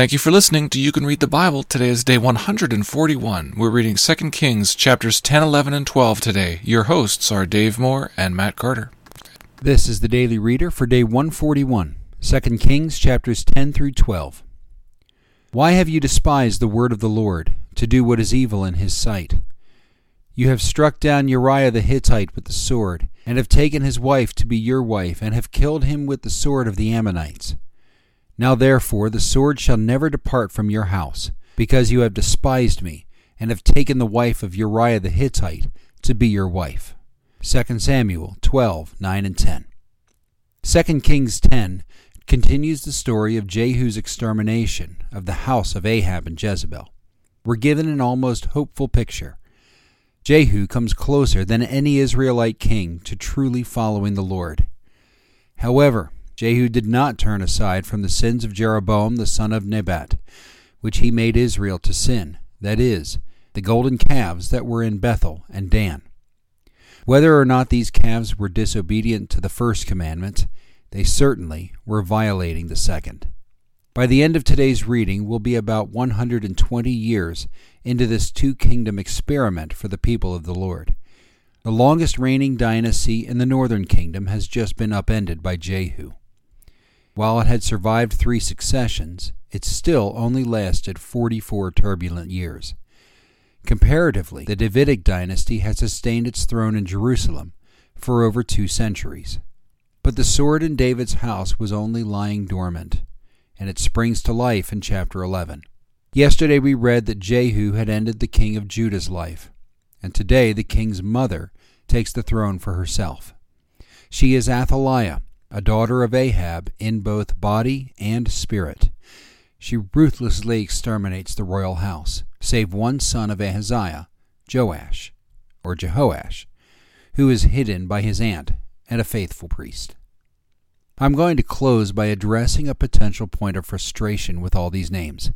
Thank you for listening to You Can Read the Bible. Today is day 141. We're reading 2 Kings chapters 10, 11, and 12 today. Your hosts are Dave Moore and Matt Carter. This is the Daily Reader for day 141, 2 Kings chapters 10 through 12. Why have you despised the word of the Lord, to do what is evil in his sight? You have struck down Uriah the Hittite with the sword, and have taken his wife to be your wife, and have killed him with the sword of the Ammonites. Now therefore the sword shall never depart from your house, because you have despised me, and have taken the wife of Uriah the Hittite to be your wife. 2 Samuel 12, 9 and 10. 2 Kings 10 continues the story of Jehu's extermination of the house of Ahab and Jezebel. We're given an almost hopeful picture. Jehu comes closer than any Israelite king to truly following the Lord. However, Jehu did not turn aside from the sins of Jeroboam the son of Nebat, which he made Israel to sin, that is, the golden calves that were in Bethel and Dan. Whether or not these calves were disobedient to the first commandment, they certainly were violating the second. By the end of today's reading, we'll be about 120 years into this two kingdom experiment for the people of the Lord. The longest reigning dynasty in the northern kingdom has just been upended by Jehu. While it had survived three successions, it still only lasted 44 turbulent years. Comparatively, the Davidic dynasty had sustained its throne in Jerusalem for over two centuries. But the sword in David's house was only lying dormant, and it springs to life in chapter 11. Yesterday we read that Jehu had ended the king of Judah's life, and today the king's mother takes the throne for herself. She is Athaliah, a daughter of Ahab in both body and spirit. She ruthlessly exterminates the royal house, save one son of Ahaziah, Joash, or Jehoash, who is hidden by his aunt and a faithful priest. I'm going to close by addressing a potential point of frustration with all these names.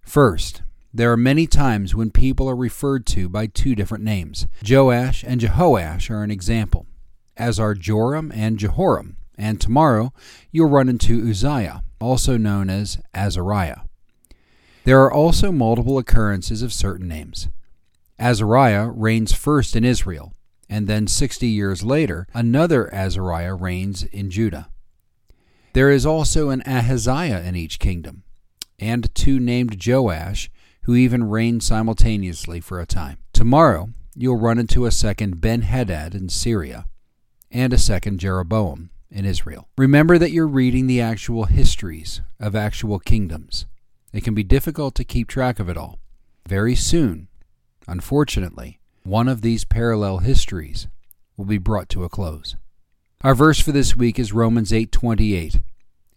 First, there are many times when people are referred to by two different names. Joash and Jehoash are an example, as are Joram and Jehoram, and tomorrow you'll run into Uzziah, also known as Azariah. There are also multiple occurrences of certain names. Azariah reigns first in Israel, and then 60 years later, another Azariah reigns in Judah. There is also an Ahaziah in each kingdom, and two named Joash, who even reigned simultaneously for a time. Tomorrow, you'll run into a second Ben Hadad in Syria, and a second Jeroboam in Israel. Remember that you're reading the actual histories of actual kingdoms. It can be difficult to keep track of it all. Very soon, unfortunately, one of these parallel histories will be brought to a close. Our verse for this week is Romans 8:28,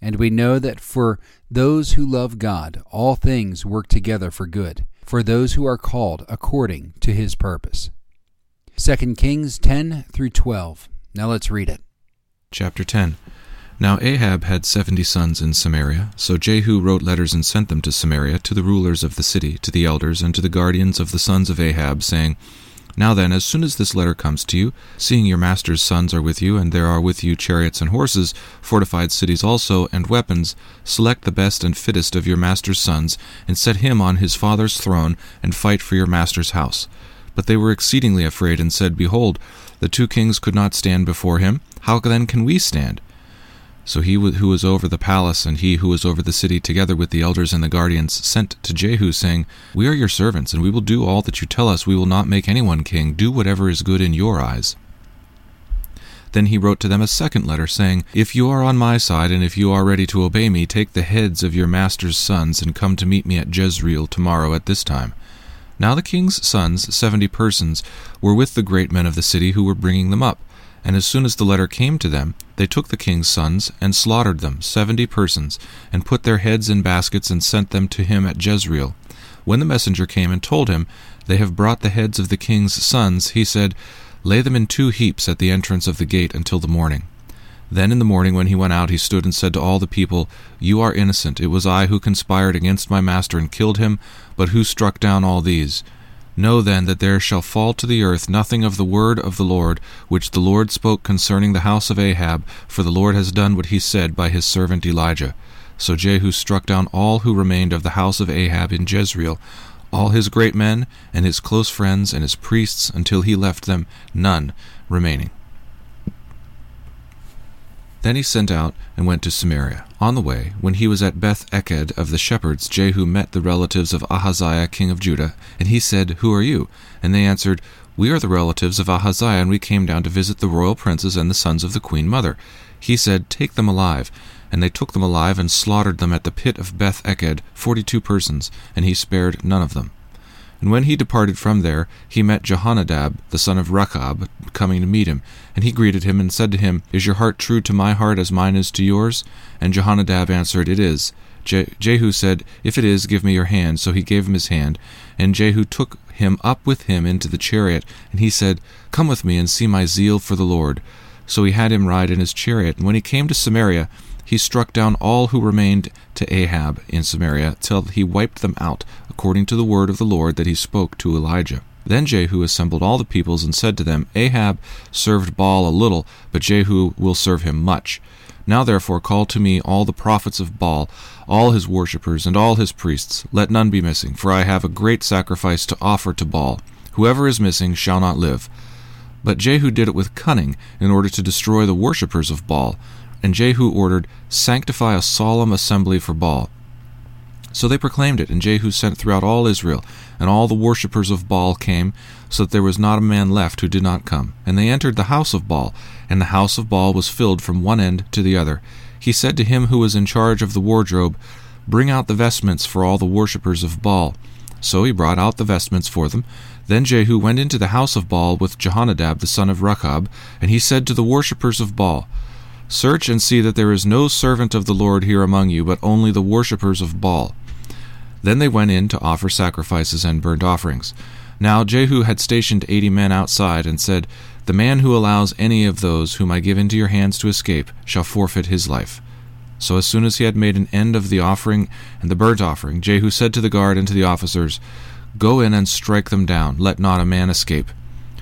and we know that for those who love God, all things work together for good, for those who are called according to his purpose. 2 Kings 10 through 12. Now let's read it. Chapter 10 Now Ahab had seventy sons in Samaria, so Jehu wrote letters and sent them to Samaria, to the rulers of the city, to the elders, and to the guardians of the sons of Ahab, saying, Now then, as soon as this letter comes to you, seeing your master's sons are with you, and there are with you chariots and horses, fortified cities also, and weapons, select the best and fittest of your master's sons, and set him on his father's throne, and fight for your master's house. But they were exceedingly afraid, and said, Behold, the two kings could not stand before him. How then can we stand? So he who was over the palace and he who was over the city, together with the elders and the guardians, sent to Jehu, saying, We are your servants, and we will do all that you tell us. We will not make anyone king. Do whatever is good in your eyes. Then he wrote to them a second letter, saying, If you are on my side, and if you are ready to obey me, take the heads of your master's sons, and come to meet me at Jezreel tomorrow at this time. Now the king's sons, seventy persons, were with the great men of the city who were bringing them up. And as soon as the letter came to them, they took the king's sons, and slaughtered them, seventy persons, and put their heads in baskets, and sent them to him at Jezreel. When the messenger came and told him, They have brought the heads of the king's sons, he said, Lay them in two heaps at the entrance of the gate until the morning. Then in the morning, when he went out, he stood and said to all the people, You are innocent. It was I who conspired against my master and killed him, but who struck down all these? Know then that there shall fall to the earth nothing of the word of the Lord, which the Lord spoke concerning the house of Ahab, for the Lord has done what he said by his servant Elijah. So Jehu struck down all who remained of the house of Ahab in Jezreel, all his great men, and his close friends, and his priests, until he left them none remaining. Then he sent out and went to Samaria. On the way, when he was at Beth Eked of the shepherds, Jehu met the relatives of Ahaziah king of Judah, and he said, Who are you? And they answered, We are the relatives of Ahaziah, and we came down to visit the royal princes and the sons of the queen mother. He said, Take them alive. And they took them alive and slaughtered them at the pit of Beth Eked, forty two persons, and he spared none of them. And when he departed from there, he met Jehonadab, the son of Rechab, coming to meet him. And he greeted him, and said to him, Is your heart true to my heart as mine is to yours? And Jehonadab answered, It is. Je- Jehu said, If it is, give me your hand. So he gave him his hand. And Jehu took him up with him into the chariot, and he said, Come with me and see my zeal for the Lord. So he had him ride in his chariot. And when he came to Samaria, he struck down all who remained to Ahab in Samaria, till he wiped them out, according to the word of the Lord that he spoke to Elijah. Then Jehu assembled all the peoples and said to them, Ahab served Baal a little, but Jehu will serve him much. Now therefore call to me all the prophets of Baal, all his worshippers, and all his priests. Let none be missing, for I have a great sacrifice to offer to Baal. Whoever is missing shall not live. But Jehu did it with cunning, in order to destroy the worshippers of Baal. And Jehu ordered, Sanctify a solemn assembly for Baal. So they proclaimed it, and Jehu sent throughout all Israel, and all the worshippers of Baal came, so that there was not a man left who did not come. And they entered the house of Baal, and the house of Baal was filled from one end to the other. He said to him who was in charge of the wardrobe, Bring out the vestments for all the worshippers of Baal. So he brought out the vestments for them. Then Jehu went into the house of Baal with Jehonadab the son of Rechab, and he said to the worshippers of Baal, Search and see that there is no servant of the Lord here among you, but only the worshippers of Baal. Then they went in to offer sacrifices and burnt offerings. Now Jehu had stationed eighty men outside, and said, The man who allows any of those whom I give into your hands to escape shall forfeit his life. So as soon as he had made an end of the offering and the burnt offering, Jehu said to the guard and to the officers, Go in and strike them down, let not a man escape.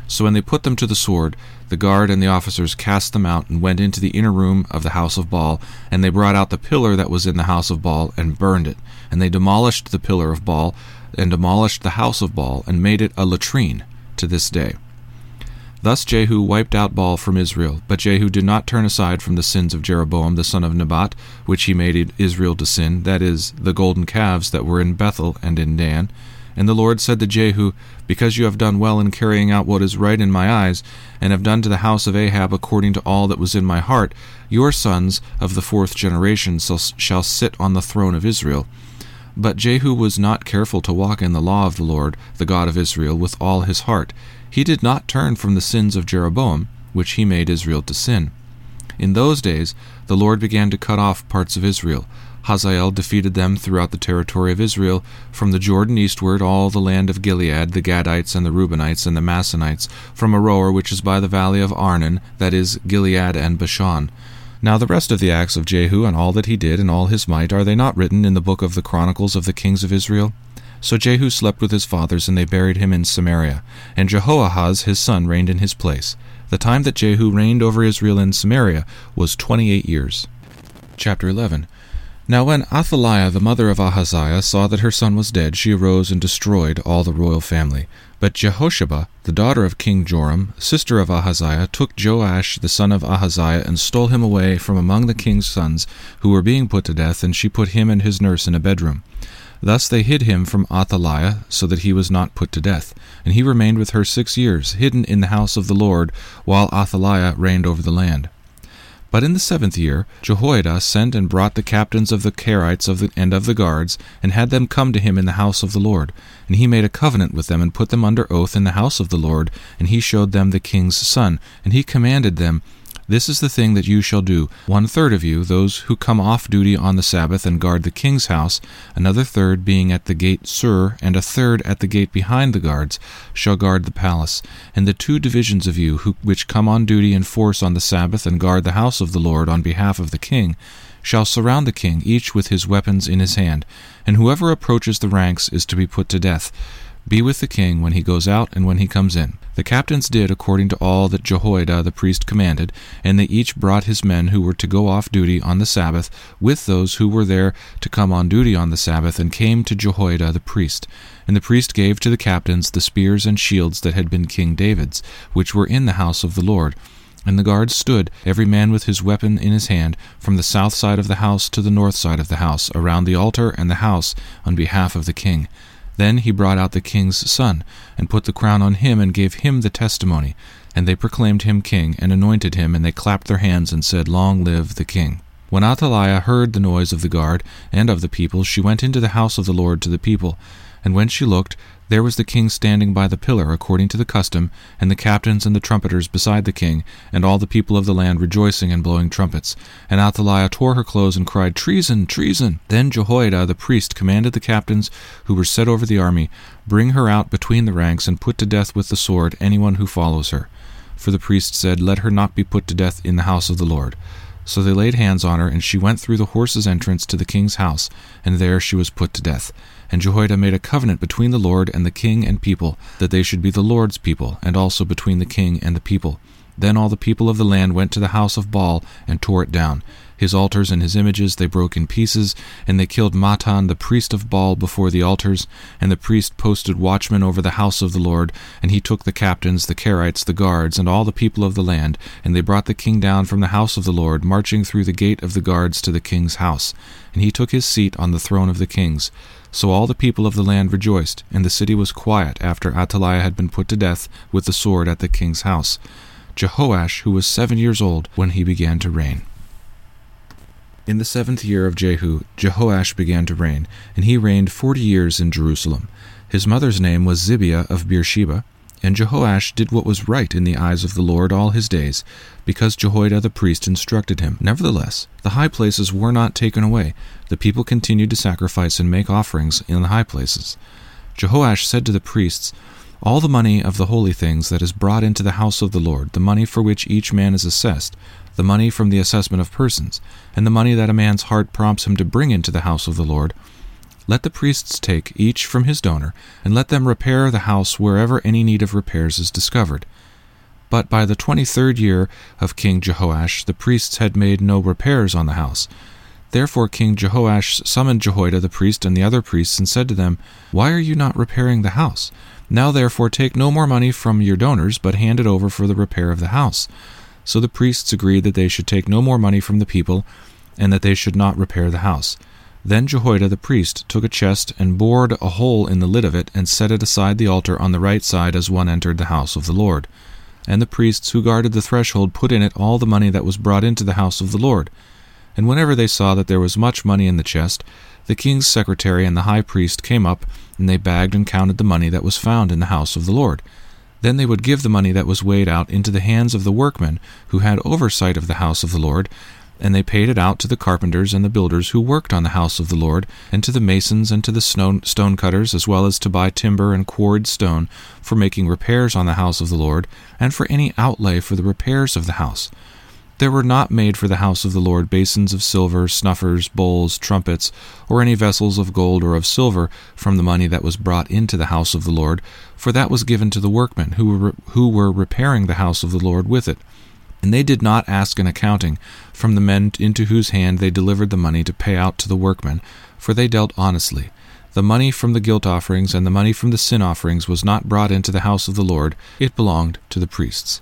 So when they put them to the sword, the guard and the officers cast them out and went into the inner room of the house of Baal, and they brought out the pillar that was in the house of Baal and burned it. And they demolished the pillar of Baal and demolished the house of Baal and made it a latrine to this day. Thus Jehu wiped out Baal from Israel, but Jehu did not turn aside from the sins of Jeroboam the son of Nebat, which he made Israel to sin, that is, the golden calves that were in Bethel and in Dan. And the Lord said to Jehu, Because you have done well in carrying out what is right in my eyes, and have done to the house of Ahab according to all that was in my heart, your sons of the fourth generation shall sit on the throne of Israel. But Jehu was not careful to walk in the law of the Lord, the God of Israel, with all his heart. He did not turn from the sins of Jeroboam, which he made Israel to sin. In those days the Lord began to cut off parts of Israel. Hazael defeated them throughout the territory of Israel, from the Jordan eastward, all the land of Gilead, the Gadites and the Reubenites and the Manassites, from Aroer, which is by the valley of Arnon, that is, Gilead and Bashan. Now the rest of the acts of Jehu and all that he did and all his might, are they not written in the book of the Chronicles of the kings of Israel? So Jehu slept with his fathers, and they buried him in Samaria. And Jehoahaz his son reigned in his place. The time that Jehu reigned over Israel in Samaria was twenty eight years. Chapter 11 now when Athaliah the mother of Ahaziah saw that her son was dead, she arose and destroyed all the royal family. But Jehosheba, the daughter of King Joram, sister of Ahaziah, took Joash the son of Ahaziah and stole him away from among the king's sons who were being put to death, and she put him and his nurse in a bedroom. Thus they hid him from Athaliah, so that he was not put to death. And he remained with her six years, hidden in the house of the Lord, while Athaliah reigned over the land. But in the seventh year Jehoiada sent and brought the captains of the Carites of the, and of the guards, and had them come to him in the house of the Lord. And he made a covenant with them, and put them under oath in the house of the Lord, and he showed them the king's son. And he commanded them, this is the thing that you shall do. One third of you, those who come off duty on the Sabbath and guard the king's house, another third being at the gate sur, and a third at the gate behind the guards, shall guard the palace. And the two divisions of you, who, which come on duty in force on the Sabbath and guard the house of the Lord on behalf of the king, shall surround the king, each with his weapons in his hand. And whoever approaches the ranks is to be put to death. Be with the king when he goes out and when he comes in. The captains did according to all that Jehoiada the priest commanded, and they each brought his men who were to go off duty on the Sabbath with those who were there to come on duty on the Sabbath, and came to Jehoiada the priest. And the priest gave to the captains the spears and shields that had been King David's, which were in the house of the Lord. And the guards stood, every man with his weapon in his hand, from the south side of the house to the north side of the house, around the altar and the house, on behalf of the king. Then he brought out the king's son, and put the crown on him, and gave him the testimony. And they proclaimed him king, and anointed him, and they clapped their hands, and said, Long live the king. When Athaliah heard the noise of the guard and of the people, she went into the house of the Lord to the people. And when she looked, there was the king standing by the pillar, according to the custom, and the captains and the trumpeters beside the king, and all the people of the land rejoicing and blowing trumpets. And Athaliah tore her clothes and cried, Treason! Treason! Then Jehoiada the priest commanded the captains who were set over the army, Bring her out between the ranks, and put to death with the sword anyone who follows her. For the priest said, Let her not be put to death in the house of the Lord. So they laid hands on her, and she went through the horses' entrance to the king's house, and there she was put to death. And Jehoiada made a covenant between the Lord and the king and people, that they should be the Lord's people, and also between the king and the people. Then all the people of the land went to the house of Baal and tore it down. His altars and his images they broke in pieces, and they killed Mattan the priest of Baal before the altars. And the priest posted watchmen over the house of the Lord, and he took the captains, the Carites, the guards, and all the people of the land, and they brought the king down from the house of the Lord, marching through the gate of the guards to the king's house. And he took his seat on the throne of the kings. So all the people of the land rejoiced, and the city was quiet after Athaliah had been put to death with the sword at the king's house. Jehoash, who was seven years old when he began to reign. In the seventh year of Jehu, Jehoash began to reign, and he reigned forty years in Jerusalem. His mother's name was Zibiah of Beersheba, and Jehoash did what was right in the eyes of the Lord all his days, because Jehoiada the priest instructed him. Nevertheless, the high places were not taken away. The people continued to sacrifice and make offerings in the high places. Jehoash said to the priests, All the money of the holy things that is brought into the house of the Lord, the money for which each man is assessed, the money from the assessment of persons, and the money that a man's heart prompts him to bring into the house of the Lord, let the priests take each from his donor, and let them repair the house wherever any need of repairs is discovered. But by the twenty third year of King Jehoash, the priests had made no repairs on the house. Therefore King Jehoash summoned Jehoiada the priest and the other priests, and said to them, Why are you not repairing the house? Now therefore take no more money from your donors, but hand it over for the repair of the house. So the priests agreed that they should take no more money from the people, and that they should not repair the house. Then Jehoiada the priest took a chest and bored a hole in the lid of it, and set it aside the altar on the right side as one entered the house of the Lord. And the priests who guarded the threshold put in it all the money that was brought into the house of the Lord. And whenever they saw that there was much money in the chest, the king's secretary and the high priest came up, and they bagged and counted the money that was found in the house of the Lord. Then they would give the money that was weighed out into the hands of the workmen who had oversight of the house of the Lord, and they paid it out to the carpenters and the builders who worked on the house of the Lord, and to the masons and to the stone cutters, as well as to buy timber and quarried stone for making repairs on the house of the Lord, and for any outlay for the repairs of the house. There were not made for the house of the Lord basins of silver, snuffers, bowls, trumpets, or any vessels of gold or of silver from the money that was brought into the house of the Lord, for that was given to the workmen who were, who were repairing the house of the Lord with it. And they did not ask an accounting from the men into whose hand they delivered the money to pay out to the workmen, for they dealt honestly. The money from the guilt offerings and the money from the sin offerings was not brought into the house of the Lord, it belonged to the priests.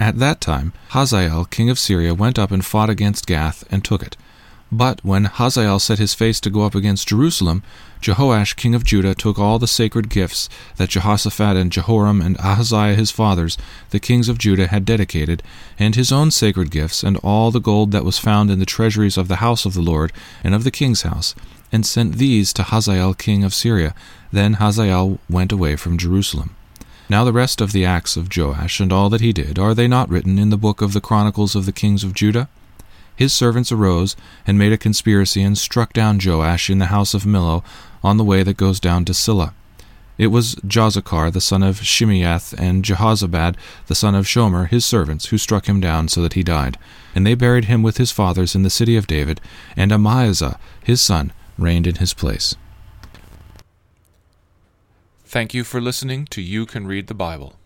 At that time, Hazael, king of Syria, went up and fought against Gath and took it. But when Hazael set his face to go up against Jerusalem, Jehoash king of Judah took all the sacred gifts that Jehoshaphat and Jehoram and Ahaziah his fathers, the kings of Judah, had dedicated, and his own sacred gifts, and all the gold that was found in the treasuries of the house of the Lord and of the king's house, and sent these to Hazael king of Syria. Then Hazael went away from Jerusalem. Now the rest of the acts of Joash and all that he did, are they not written in the book of the Chronicles of the kings of Judah? His servants arose and made a conspiracy and struck down Joash in the house of Millo on the way that goes down to Silla. It was Jozachar the son of Shimeath and Jehozabad the son of Shomer his servants who struck him down so that he died. And they buried him with his fathers in the city of David, and Amaziah his son reigned in his place. Thank you for listening to You Can Read the Bible.